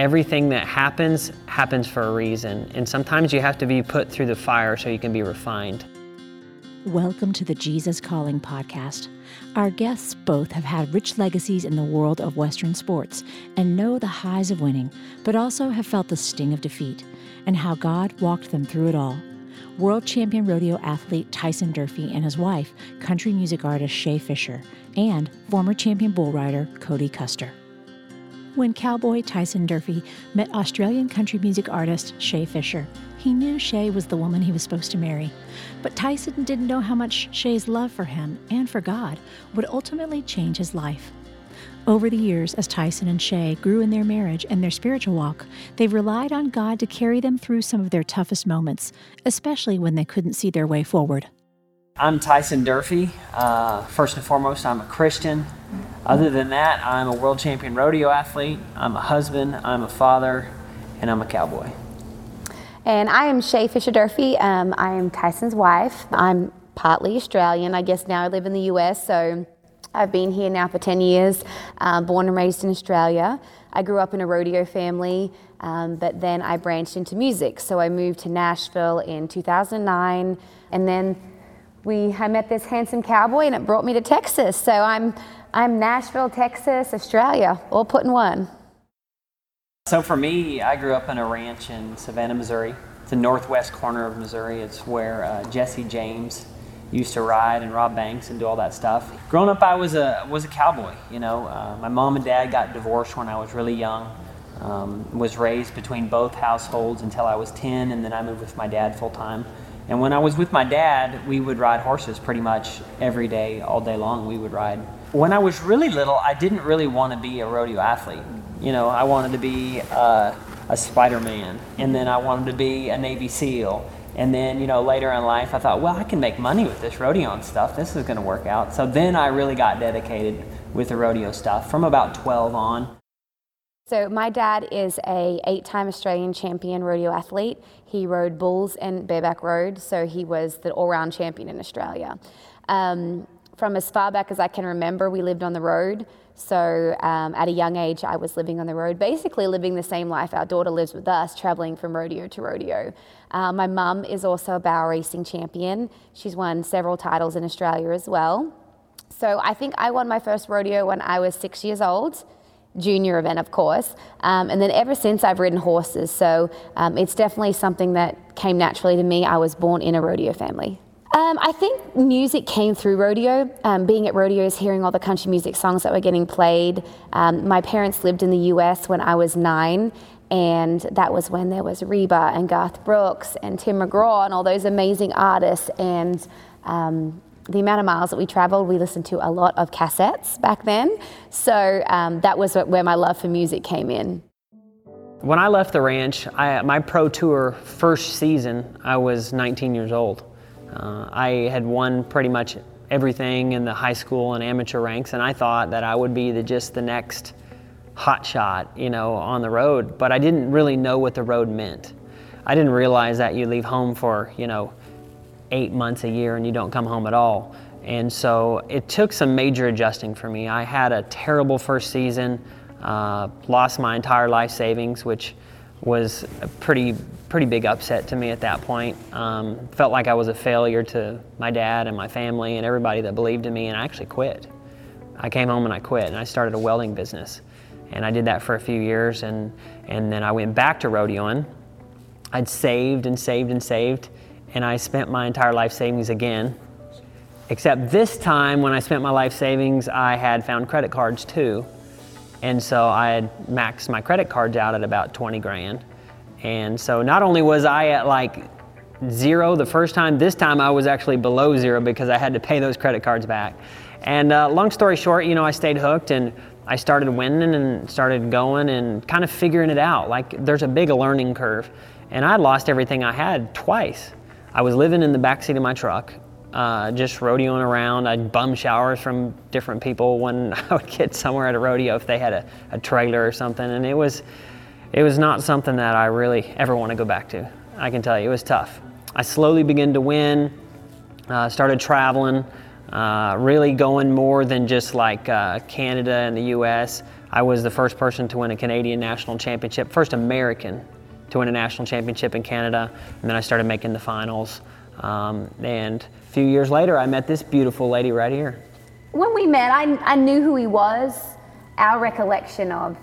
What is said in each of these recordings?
everything that happens happens for a reason. And sometimes you have to be put through the fire so you can be refined. Welcome to the Jesus Calling podcast. Our guests both have had rich legacies in the world of Western sports and know the highs of winning, but also have felt the sting of defeat and how God walked them through it all. World champion rodeo athlete Tyson Durfey and his wife, country music artist Shea Fisher, and former champion bull rider Cody Custer. When cowboy Tyson Durfey met Australian country music artist Shea Fisher, he knew Shea was the woman he was supposed to marry. But Tyson didn't know how much Shea's love for him and for God would ultimately change his life. Over the years, as Tyson and Shea grew in their marriage and their spiritual walk, they've relied on God to carry them through some of their toughest moments, especially when they couldn't see their way forward. I'm Tyson Durfey. Uh, first and foremost, I'm a Christian. Other than that, I'm a world champion rodeo athlete. I'm a husband, I'm a father, and I'm a cowboy. And I am Shea Fisher Durfey. Um, I am Tyson's wife. I'm partly Australian. I guess now I live in the US, so I've been here now for 10 years, uh, born and raised in Australia. I grew up in a rodeo family, um, but then I branched into music. So I moved to Nashville in 2009, and then we I met this handsome cowboy, and it brought me to Texas. So I'm I'm Nashville, Texas, Australia, all put in one. So for me, I grew up on a ranch in Savannah, Missouri. It's the northwest corner of Missouri. It's where uh, Jesse James used to ride and rob banks and do all that stuff. Growing up, I was a was a cowboy. You know, uh, my mom and dad got divorced when I was really young. Um, was raised between both households until I was 10, and then I moved with my dad full time. And when I was with my dad, we would ride horses pretty much every day, all day long. We would ride. When I was really little, I didn't really want to be a rodeo athlete. You know, I wanted to be uh, a Spider Man, and then I wanted to be a Navy SEAL. And then, you know, later in life, I thought, well, I can make money with this rodeo stuff. This is going to work out. So then I really got dedicated with the rodeo stuff from about 12 on. So my dad is a eight-time Australian champion rodeo athlete. He rode bulls and bareback rode, so he was the all-round champion in Australia. Um, from as far back as I can remember, we lived on the road. So um, at a young age, I was living on the road, basically living the same life our daughter lives with us, traveling from rodeo to rodeo. Uh, my mum is also a bow racing champion. She's won several titles in Australia as well. So I think I won my first rodeo when I was six years old junior event, of course. Um, and then ever since, I've ridden horses. So um, it's definitely something that came naturally to me. I was born in a rodeo family. Um, I think music came through rodeo. Um, being at rodeos, hearing all the country music songs that were getting played. Um, my parents lived in the US when I was nine, and that was when there was Reba and Garth Brooks and Tim McGraw and all those amazing artists. And um, the amount of miles that we traveled, we listened to a lot of cassettes back then. So um, that was where my love for music came in. When I left the ranch, I, my pro tour first season, I was 19 years old. Uh, I had won pretty much everything in the high school and amateur ranks, and I thought that I would be the, just the next hot shot, you know, on the road. But I didn't really know what the road meant. I didn't realize that you leave home for, you know, eight months a year and you don't come home at all. And so it took some major adjusting for me. I had a terrible first season, uh, lost my entire life savings, which was a pretty pretty big upset to me at that point. Um, felt like I was a failure to my dad and my family and everybody that believed in me, and I actually quit. I came home and I quit, and I started a welding business, and I did that for a few years, and and then I went back to rodeoing. I'd saved and saved and saved, and I spent my entire life savings again. Except this time, when I spent my life savings, I had found credit cards too. And so I had maxed my credit cards out at about 20 grand. And so not only was I at like zero the first time, this time I was actually below zero because I had to pay those credit cards back. And uh, long story short, you know, I stayed hooked and I started winning and started going and kind of figuring it out. Like there's a big learning curve. And I lost everything I had twice. I was living in the back seat of my truck, uh, just rodeoing around. I'd bum showers from different people when I would get somewhere at a rodeo if they had a, a trailer or something, and it was it was not something that I really ever want to go back to. I can tell you, it was tough. I slowly began to win, uh, started traveling, uh, really going more than just like uh, Canada and the U.S. I was the first person to win a Canadian national championship, first American to win a national championship in Canada, and then I started making the finals. Um, and a few years later, I met this beautiful lady right here. When we met, I, I knew who he was. Our recollection of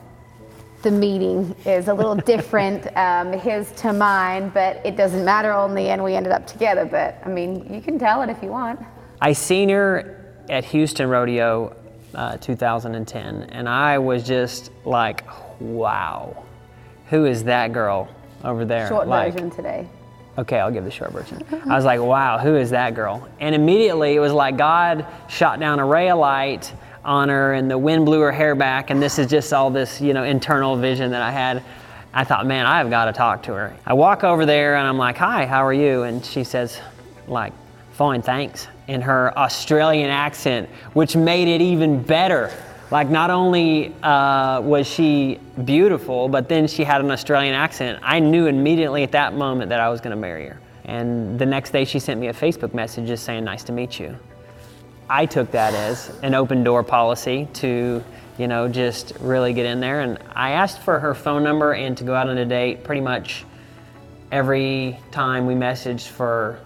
the meeting is a little different, um, his to mine, but it doesn't matter. In the end, we ended up together. But I mean, you can tell it if you want. I seen her at Houston Rodeo uh, 2010, and I was just like, wow, who is that girl over there? Short like, version today. Okay, I'll give the short version. I was like, wow, who is that girl? And immediately it was like God shot down a ray of light on her and the wind blew her hair back and this is just all this, you know, internal vision that I had. I thought, man, I've got to talk to her. I walk over there and I'm like, hi, how are you? And she says, like, fine, thanks, in her Australian accent, which made it even better. Like, not only uh, was she beautiful, but then she had an Australian accent. I knew immediately at that moment that I was going to marry her. And the next day, she sent me a Facebook message just saying, Nice to meet you. I took that as an open door policy to, you know, just really get in there. And I asked for her phone number and to go out on a date pretty much every time we messaged for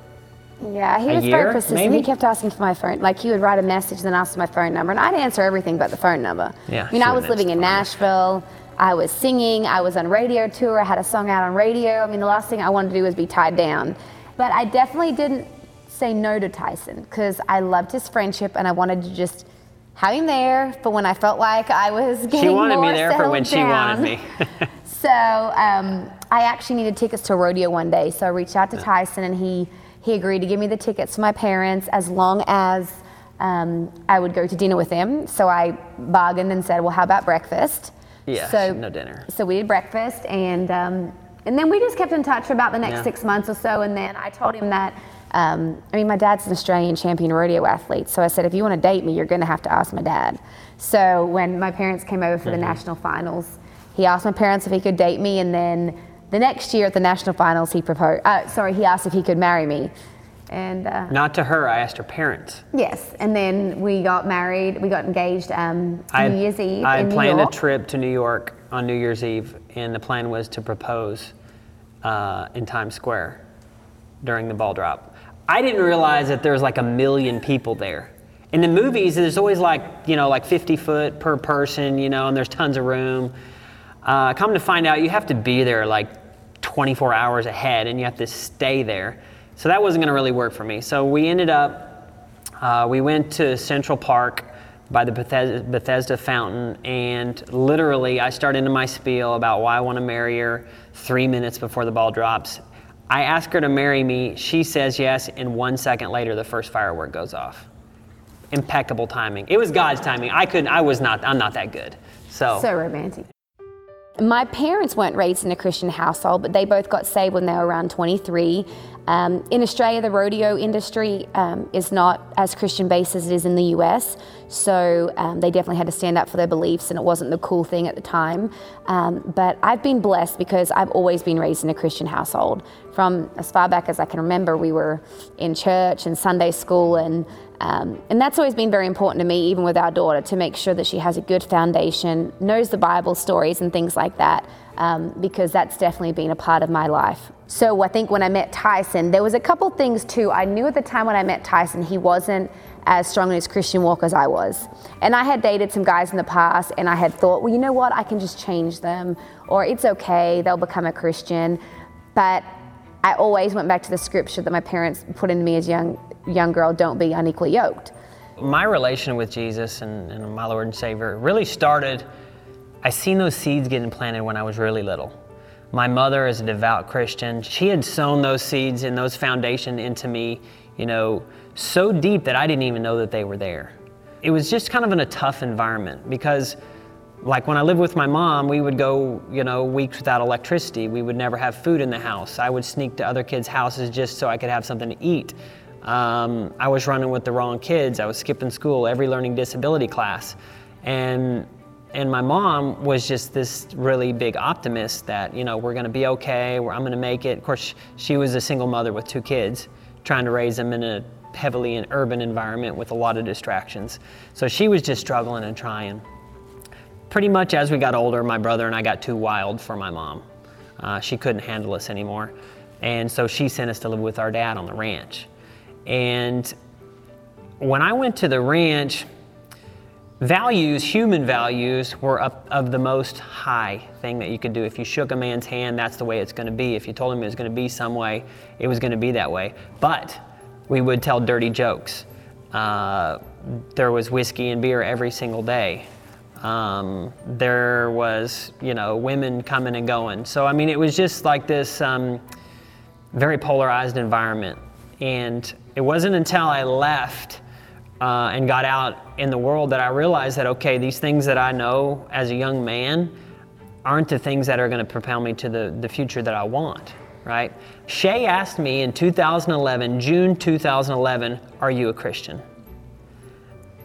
Yeah, he was year, very persistent. maybe? He kept asking for my phone. Like he would write a message, then ask for my phone number, and I'd answer everything but the phone number. Yeah, I mean, I was living in Nashville. I was singing. I was on radio tour. I had a song out on radio. I mean, the last thing I wanted to do was be tied down. But I definitely didn't say no to Tyson because I loved his friendship and I wanted to just have him there for when I felt like I was getting She wanted me there for when settled she wanted me. So um, I actually needed tickets to a rodeo one day. So I reached out to Tyson, and he he agreed to give me the tickets to my parents as long as um, I would go to dinner with him. So I bargained and said, "Well, how about breakfast?" Yeah, So no dinner. So we did breakfast, and um, and then we just kept in touch for about the next Yeah. six months or so. And then I told him that. Um, I mean, my dad's an Australian champion rodeo athlete, so I said, if you want to date me, you're going to have to ask my dad. So when my parents came over for the Mm-hmm. national finals, he asked my parents if he could date me, and then the next year at the national finals, he proposed. Uh, sorry, he asked if he could marry me, and uh, Not to her, I asked her parents. yes, and then we got married. We got engaged um, I New Year's Eve I in New planned York. a trip to New York on New Year's Eve, and the plan was to propose uh, in Times Square during the ball drop. I didn't realize that there was like a million people there. In the movies, there's always like, you know, like 50 foot per person, you know, and there's tons of room. Uh, come to find out, you have to be there like 24 hours ahead and you have to stay there. So that wasn't going to really work for me. So we ended up, uh, we went to Central Park by the Bethesda, Bethesda fountain, and literally I start into my spiel about why I want to marry her three minutes before the ball drops. I ask her to marry me. She says yes, and one second later, the first firework goes off. Impeccable timing. It was God's timing. I couldn't. I was not. I'm not that good. So, So romantic. My parents weren't raised in a Christian household, but they both got saved when they were around 23. Um, in Australia, the rodeo industry um, is not as Christian based as it is in the US, so um, they definitely had to stand up for their beliefs, and it wasn't the cool thing at the time. Um, but I've been blessed because I've always been raised in a Christian household. From as far back as I can remember, we were in church and Sunday school, and um, and that's always been very important to me, even with our daughter, to make sure that she has a good foundation, knows the Bible stories and things like that, um, because that's definitely been a part of my life. So I think when I met Tyson, there was a couple things too. I knew at the time when I met Tyson, he wasn't as strong in his Christian walk as I was. And I had dated some guys in the past, and I had thought, well, you know what, I can just change them, or it's okay, they'll become a Christian. But I always went back to the scripture that my parents put into me as a young young girl, don't be unequally yoked. my relation with Jesus and, and my Lord and Savior really started. I seen those seeds getting planted when I was really little. My mother is a devout Christian. She had sown those seeds and those foundation into me, you know, so deep that I didn't even know that they were there. It was just kind of in a tough environment because like when I lived with my mom, we would go, you know, weeks without electricity. We would never have food in the house. I would sneak to other kids' houses just so I could have something to eat. Um, I was running with the wrong kids. I was skipping school, every learning disability class. And and my mom was just this really big optimist that, you know, we're going to be okay, I'm going to make it. Of course, she was a single mother with two kids, trying to raise them in a heavily an urban environment with a lot of distractions. So she was just struggling and trying. pretty much as we got older, my brother and I got too wild for my mom. Uh, she couldn't handle us anymore. And so she sent us to live with our dad on the ranch. And when I went to the ranch, values, human values, were up of the most high thing that you could do. If you shook a man's hand, that's the way it's going to be. If you told him it was going to be some way, it was going to be that way. But we would tell dirty jokes. Uh, there was whiskey and beer every single day. Um, there was, you know, women coming and going. So, I mean, it was just like this um, very polarized environment. And it wasn't until I left uh, and got out in the world that I realized that, okay, these things that I know as a young man aren't the things that are going to propel me to the, the future that I want, right? Shea asked me in 2011, June 2011, Are you a Christian?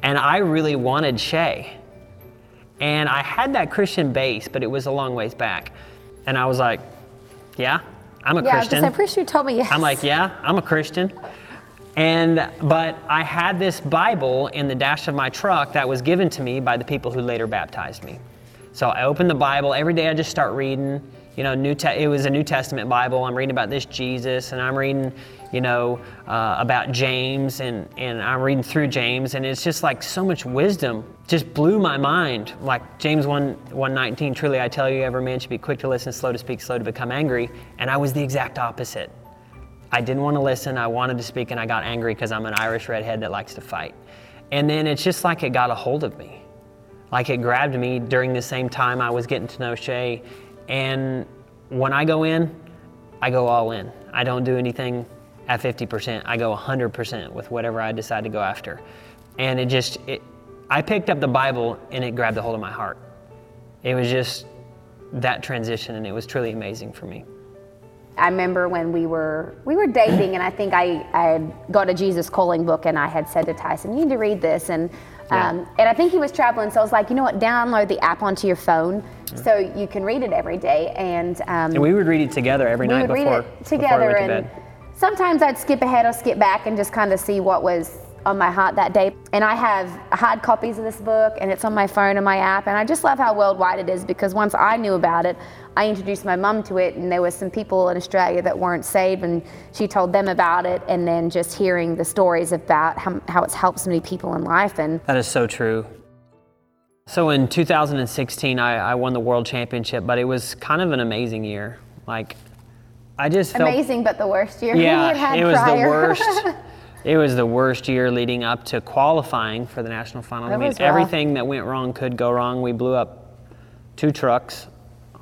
And I really wanted Shea. And I had that Christian base, but it was a long ways back. And I was like, Yeah, I'm a yeah, Christian. I'm pretty sure you told me yes. I'm like, Yeah, I'm a Christian. And but I had this Bible in the dash of my truck that was given to me by the people who later baptized me. So I opened the Bible every day. I just start reading. You know, New Te- it was a New Testament Bible. I'm reading about this Jesus, and I'm reading, you know, uh, about James, and and I'm reading through James, and it's just like so much wisdom. Just blew my mind. Like James 1 119, truly I tell you, every man should be quick to listen, slow to speak, slow to become angry. And I was the exact opposite. I didn't want to listen. I wanted to speak, and I got angry because I'm an Irish redhead that likes to fight. And then it's just like it got a hold of me. Like it grabbed me during the same time I was getting to know Shea. And when I go in, I go all in. I don't do anything at 50%. I go 100% with whatever I decide to go after. And it just, it, I picked up the Bible and it grabbed a hold of my heart. It was just that transition, and it was truly amazing for me. I remember when we were we were dating, and I think I, I had got a Jesus Calling book, and I had said to Tyson, "You need to read this." And um, and I think he was traveling, so I was like, "You know what? Download the app onto your phone, so you can read it every day." And, um, And we would read it together every we night would before, read it before we together, went to and bed. sometimes I'd skip ahead or skip back and just kind of see what was on my heart that day. And I have hard copies of this book, and it's on my phone and my app. And I just love how worldwide it is because once I knew about it, I introduced my mum to it, and there were some people in Australia that weren't saved, and she told them about it. And then just hearing the stories about how, how it's helped so many people in life, and That is so true. So in 2016, I, I won the world championship, but it was kind of an amazing year. Like, I just felt amazing, but the worst year we Yeah, it was prior. the worst. it was the worst year leading up to qualifying for the national finals. I mean, everything that went wrong could go wrong. We blew up two trucks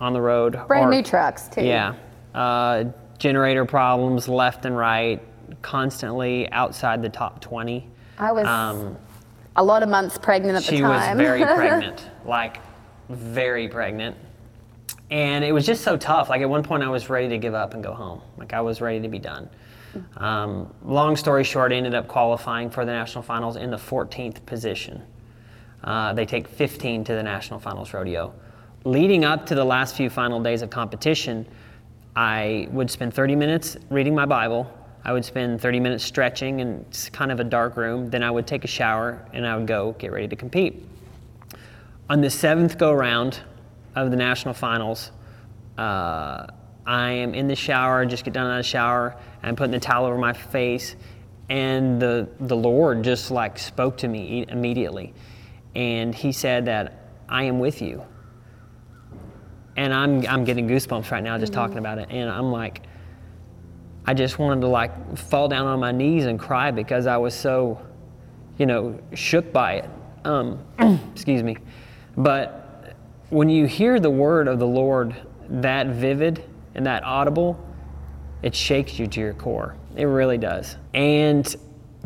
on the road. Brand or- new trucks too. Yeah. Uh, generator problems left and right, constantly outside the top 20. I was Um, a lot of months pregnant at the time. she was very pregnant, like very pregnant. And it was just so tough. Like at one point, I was ready to give up and go home. Like I was ready to be done. Um, long story short, ended up qualifying for the national finals in the 14th position. Uh, they take 15 to the national finals rodeo. Leading up to the last few final days of competition, I would spend 30 minutes reading my Bible. I would spend 30 minutes stretching in kind of a dark room. Then I would take a shower and I would go get ready to compete. On the seventh go round of the national finals, uh, I am in the shower, just get done out of the shower, and I'm putting the towel over my face, and the the Lord just like spoke to me immediately, and He said that I am with you. And I'm I'm getting goosebumps right now just talking about it, and I'm like, I just wanted to like fall down on my knees and cry because I was so, you know, shook by it. Um, excuse me. But when you hear the word of the Lord that vivid and that audible, it shakes you to your core. It really does. And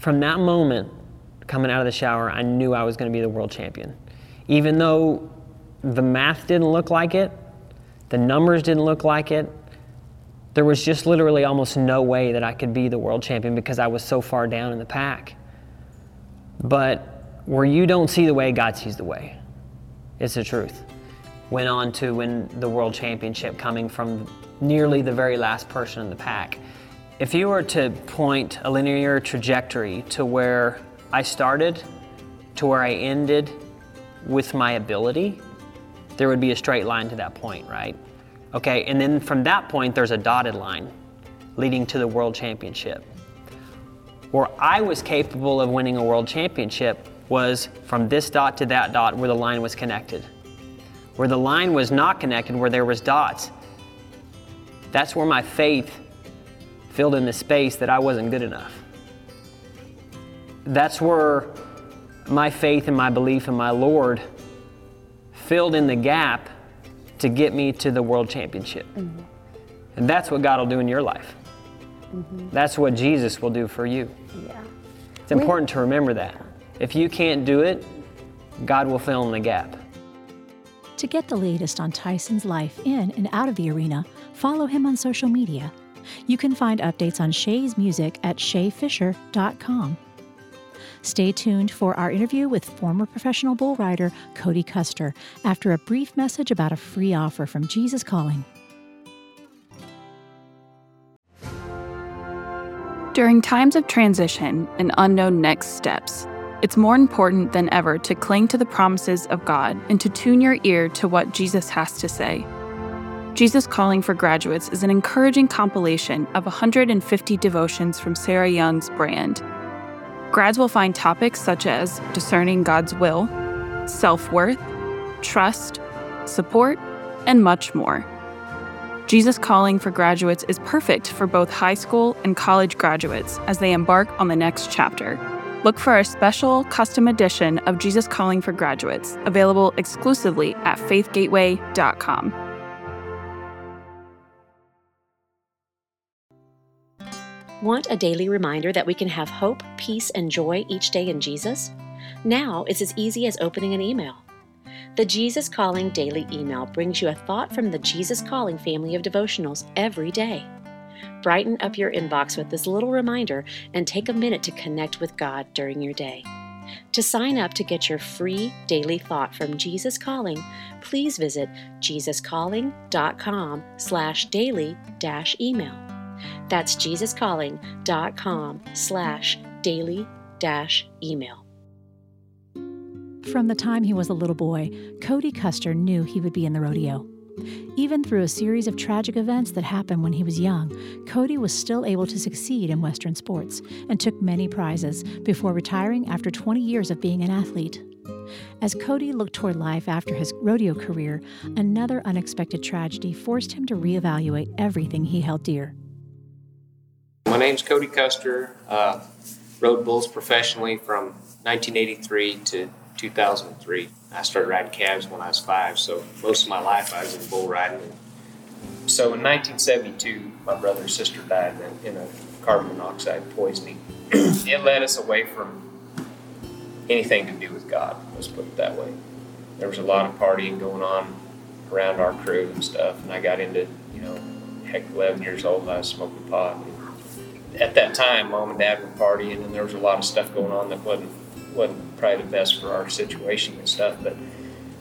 from that moment, coming out of the shower, I knew I was going to be the world champion. Even though the math didn't look like it, the numbers didn't look like it, there was just literally almost no way that I could be the world champion because I was so far down in the pack. But where you don't see the way, God sees the way. It's the truth. Went on to win the world championship coming from nearly the very last person in the pack. If you were to point a linear trajectory to where I started to where I ended with my ability, there would be a straight line to that point, right? Okay, and then from that point, there's a dotted line leading to the world championship. Where I was capable of winning a world championship was from this dot to that dot where the line was connected. Where the line was not connected, where there was dots, that's where my faith filled in the space that I wasn't good enough. That's where my faith and my belief in my Lord filled in the gap to get me to the world championship. Mm-hmm. And that's what God will do in your life. Mm-hmm. That's what Jesus will do for you. Yeah. It's important we, to remember that. If you can't do it, God will fill in the gap. To get the latest on Tyson's life in and out of the arena, follow him on social media. You can find updates on Shea's music at sheafisher.com. Stay tuned for our interview with former professional bull rider Cody Custer after a brief message about a free offer from Jesus Calling. During times of transition and unknown next steps, it's more important than ever to cling to the promises of God and to tune your ear to what Jesus has to say. Jesus Calling for Graduates is an encouraging compilation of 150 devotions from Sarah Young's brand. Grads will find topics such as discerning God's will, self worth, trust, support, and much more. Jesus Calling for Graduates is perfect for both high school and college graduates as they embark on the next chapter. Look for a special custom edition of Jesus Calling for Graduates, available exclusively at faithgateway.com. Want a daily reminder that we can have hope, peace, and joy each day in Jesus? Now it's as easy as opening an email. The Jesus Calling Daily Email brings you a thought from the Jesus Calling family of devotionals every day. Brighten up your inbox with this little reminder and take a minute to connect with God during your day. To sign up to get your free daily thought from Jesus Calling, please visit jesuscalling.com slash daily dash email. That's jesuscalling.com slash daily dash email. From the time he was a little boy, Cody Custer knew he would be in the rodeo. Even through a series of tragic events that happened when he was young, Cody was still able to succeed in Western sports and took many prizes before retiring after 20 years of being an athlete. As Cody looked toward life after his rodeo career, another unexpected tragedy forced him to reevaluate everything he held dear. My name's Cody Custer. Uh, rode bulls professionally from 1983 to 2003. I started riding calves when I was five, so most of my life I was in bull riding. So in 1972, my brother and sister died in a carbon monoxide poisoning. it led us away from anything to do with God, let's put it that way. There was a lot of partying going on around our crew and stuff, and I got into, you know, heck, 11 years old, I was smoking pot. At that time, mom and dad were partying, and there was a lot of stuff going on that wasn't wasn't probably the best for our situation and stuff. But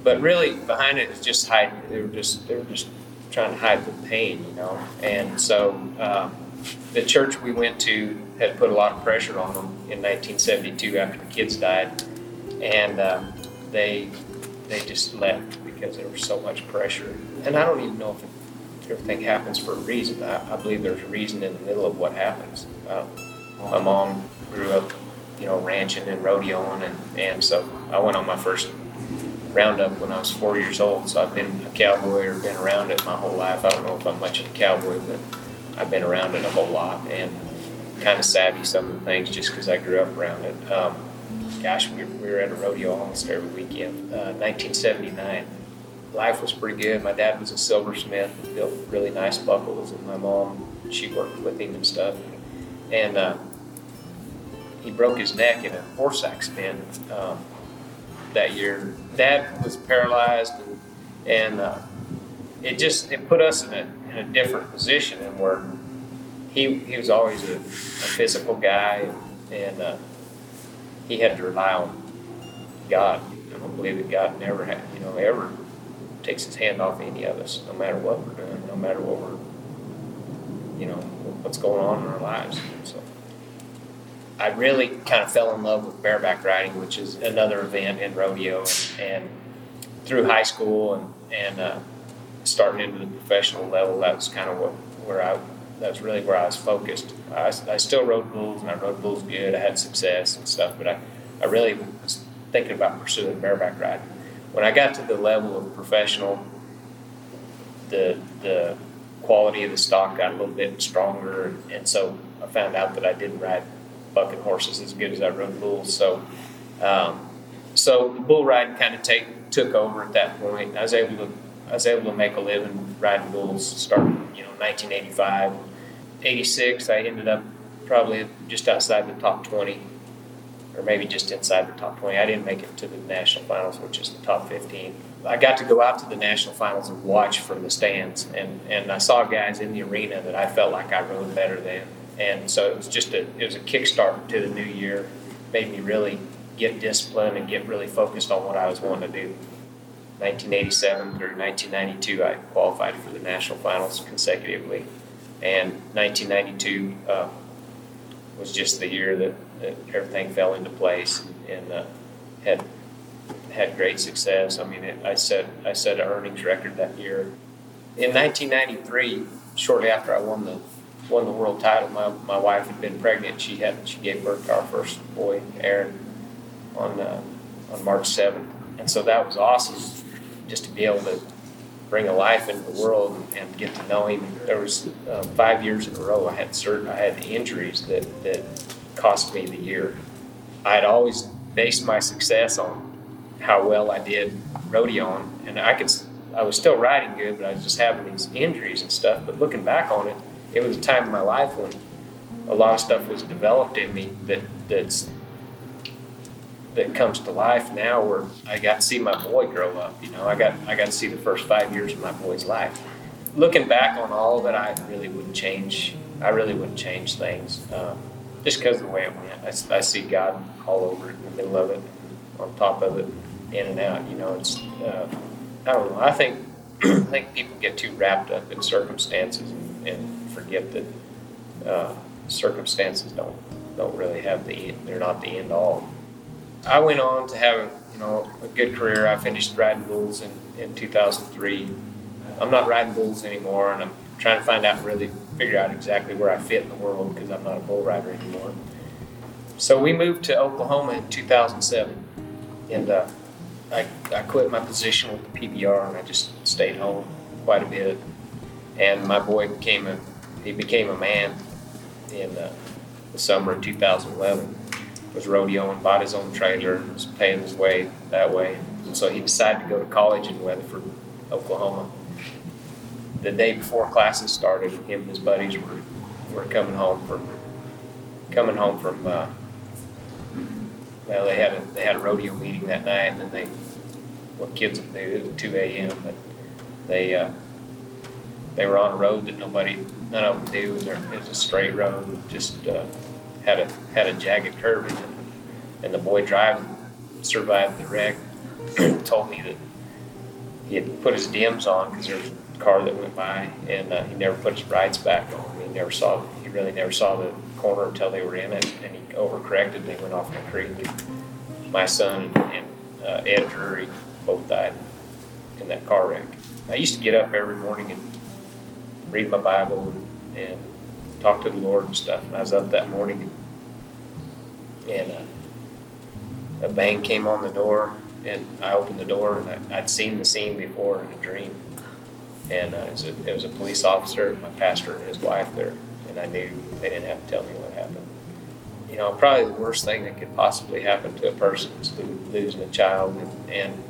but really behind it is just hiding. They were just they were just trying to hide the pain, you know. And so um, the church we went to had put a lot of pressure on them in 1972 after the kids died, and um, they they just left because there was so much pressure. And I don't even know if everything happens for a reason. I, I believe there's a reason in the middle of what happens. Uh, my mom grew up you know, ranching and rodeoing, and, and so I went on my first roundup when I was four years old. So I've been a cowboy or been around it my whole life. I don't know if I'm much of a cowboy, but I've been around it a whole lot and kind of savvy some of the things just because I grew up around it. Um, gosh, we, we were at a rodeo almost every weekend. Uh, 1979. Life was pretty good. My dad was a silversmith, built really nice buckles, and my mom, she worked with him and stuff. And uh, he broke his neck in a horse accident um, that year. Dad was paralyzed, and, and uh, it just it put us in a, in a different position, and where he he was always a, a physical guy, and uh, he had to rely on God. I don't believe that God never had, you know, ever takes his hand off any of us, no matter what we're doing, no matter what we're, you know, what's going on in our lives. So. I really kind of fell in love with bareback riding, which is another event in rodeo, and, and through high school and and uh, starting into the professional level, that was kind of what where I that was really where I was focused. I, I still rode bulls and I rode bulls good. I had success and stuff, but I, I really was thinking about pursuing bareback riding. When I got to the level of professional, the the quality of the stock got a little bit stronger, and so I found out that I didn't ride bucking horses as good as I rode bulls. So, um, so bull riding kind of take took over at that point. I was able to I was able to make a living riding bulls starting you know 1985, 86. I ended up probably just outside the top 20 or maybe just inside the top 20. I didn't make it to the national finals, which is the top 15. I got to go out to the national finals and watch from the stands, and, and I saw guys in the arena that I felt like I rode better than. And so it was just a it was a kickstart to the new year. Made me really get disciplined and get really focused on what I was wanting to do. 1987 through 1992, I qualified for the national finals consecutively, and 1992 uh, was just the year that, that everything fell into place and uh, had had great success. I mean, it, I set I set an earnings record that year. In 1993, shortly after I won the won the world title, my, my wife had been pregnant. She had she gave birth to our first boy, Aaron, on uh, on March 7th, and so that was awesome, just to be able to bring a life into the world and, and get to know him. There was uh, five years in a row I had certain I had injuries that that cost me the year. I had always based my success on how well I did rodeoing, and I could I was still riding good, but I was just having these injuries and stuff. But looking back on it, it was a time in my life when a lot of stuff was developed in me that that's that comes to life now where I got to see my boy grow up. You know, I got I got to see the first five years of my boy's life. Looking back on all of it, I really wouldn't change. I really wouldn't change things, um, just because of the way it went. I, I see God all over it, in the middle of it, on top of it, in and out. You know, it's uh, I don't know. I think I think people get too wrapped up in circumstances and, and that uh, circumstances don't don't really have the they're not the end all. I went on to have you know a good career. I finished riding bulls in, in 2003. I'm not riding bulls anymore, and I'm trying to find out really figure out exactly where I fit in the world because I'm not a bull rider anymore. So we moved to Oklahoma in 2007, and uh, I, I quit my position with the PBR and I just stayed home quite a bit. And my boy became a he became a man in uh, the summer of 2011. Was rodeoing, bought his own trailer, was paying his way that way. And so he decided to go to college in Weatherford, Oklahoma. The day before classes started, him and his buddies were, were coming home from coming home from uh, well, they had a they had a rodeo meeting that night, and then they what kids would do was two a.m. But they uh, they were on a road that nobody none of them do. It was a straight road, just uh, had a had a jagged curve it. And the boy driving survived the wreck. told me that he had put his dims on because there was a car that went by, and uh, he never put his brights back on. He never saw he really never saw the corner until they were in it, and he overcorrected. And they went off the creek. My son and uh, Ed Drury both died in that car wreck. I used to get up every morning and read my Bible and, and talk to the Lord and stuff. And I was up that morning, and uh, a bang came on the door, and I opened the door, and I, would seen the scene before in a dream. And uh, it, was a, it was a police officer, my pastor, and his wife there, and I knew they didn't have to tell me what happened. You know, probably the worst thing that could possibly happen to a person is losing a child, and, and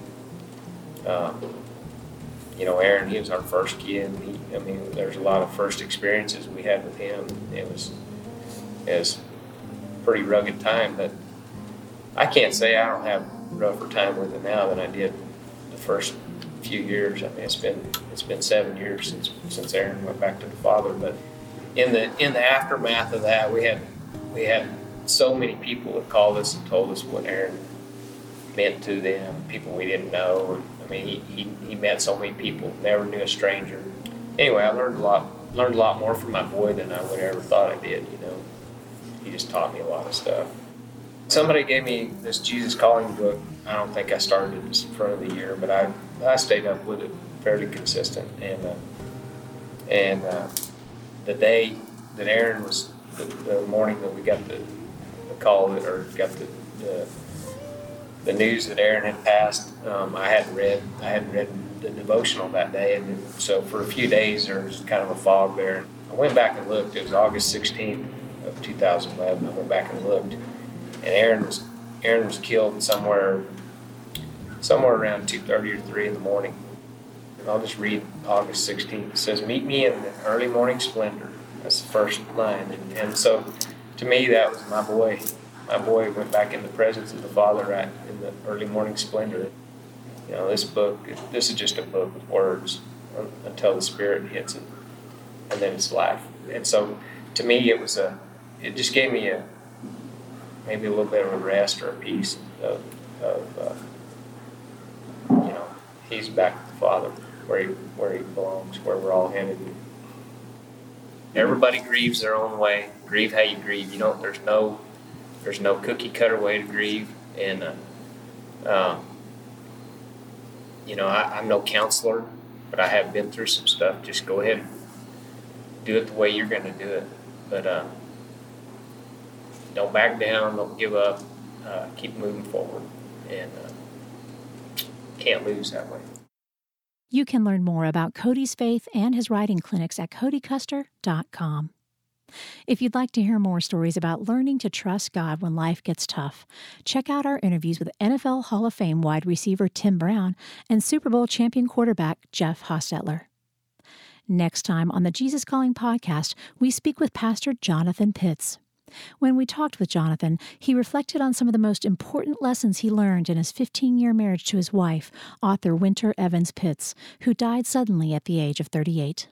um, you know, Aaron, he was our first kid. and He, I mean, there's a lot of first experiences we had with him. It was, it was a pretty rugged time, but I can't say I don't have rougher time with him now than I did the first few years. I mean, it's been it's been seven years since since Aaron went back to the father. But in the in the aftermath of that, we had we had so many people that called us and told us what Aaron meant to them, people we didn't know. I mean, he, he, he met so many people, never knew a stranger. Anyway, I learned a lot, learned a lot more from my boy than I would ever thought I did, you know. He just taught me a lot of stuff. Somebody gave me this Jesus Calling book. I don't think I started it in front of the year, but I, I stayed up with it fairly consistent. And uh, and uh, the day that Aaron was, the, the morning that we got the, the call that, or got the, the the news that Aaron had passed, um, I hadn't read. I hadn't read the devotional that day, and so for a few days there was kind of a fog there. I went back and looked. It was August 16th of 2011. I went back and looked, and Aaron was Aaron was killed somewhere somewhere around 2:30 or 3 in the morning. And I'll just read August 16th. It says, "Meet me in the early morning splendor." That's the first line, and, and so to me that was my boy. My boy went back in the presence of the Father right in the early morning splendor. You know, this book, this is just a book with words until the Spirit hits it, and then it's life. And so, to me, it was a, it just gave me a, maybe a little bit of a rest or a peace of, of uh, you know, he's back with the Father where he where he belongs, where we're all headed. Everybody grieves their own way. Grieve how you grieve. You know, there's no there's no cookie cutter way to grieve, and uh, um, you know, I, am no counselor, but I have been through some stuff. Just go ahead and do it the way you're going to do it. But uh, don't back down, don't give up, uh, keep moving forward, and uh, can't lose that way. You can learn more about Cody's faith and his writing clinics at codycuster.com. If you'd like to hear more stories about learning to trust God when life gets tough, check out our interviews with NFL Hall of Fame wide receiver Tim Brown and Super Bowl champion quarterback Jeff Hostetler. Next time on the Jesus Calling podcast, we speak with Pastor Jonathan Pitts. When we talked with Jonathan, he reflected on some of the most important lessons he learned in his 15 year marriage to his wife, author Wynter Evans Pitts, who died suddenly at the age of 38.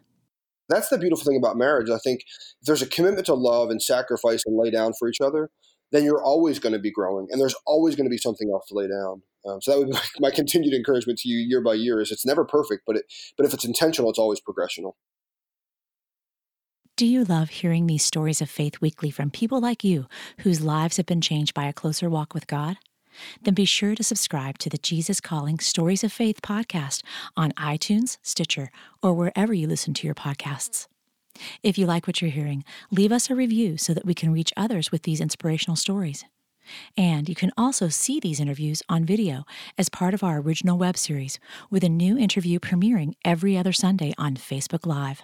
That's the beautiful thing about marriage. I think if there's a commitment to love and sacrifice and lay down for each other, then you're always going to be growing, and there's always going to be something else to lay down. Um, so that would be my, my continued encouragement to you year by year is it's never perfect, but it but if it's intentional, it's always progressional. Do you love hearing these stories of faith weekly from people like you whose lives have been changed by a closer walk with God? Then be sure to subscribe to the Jesus Calling Stories of Faith podcast on iTunes, Stitcher, or wherever you listen to your podcasts. If you like what you're hearing, leave us a review so that we can reach others with these inspirational stories. And you can also see these interviews on video as part of our original web series, with a new interview premiering every other Sunday on Facebook Live.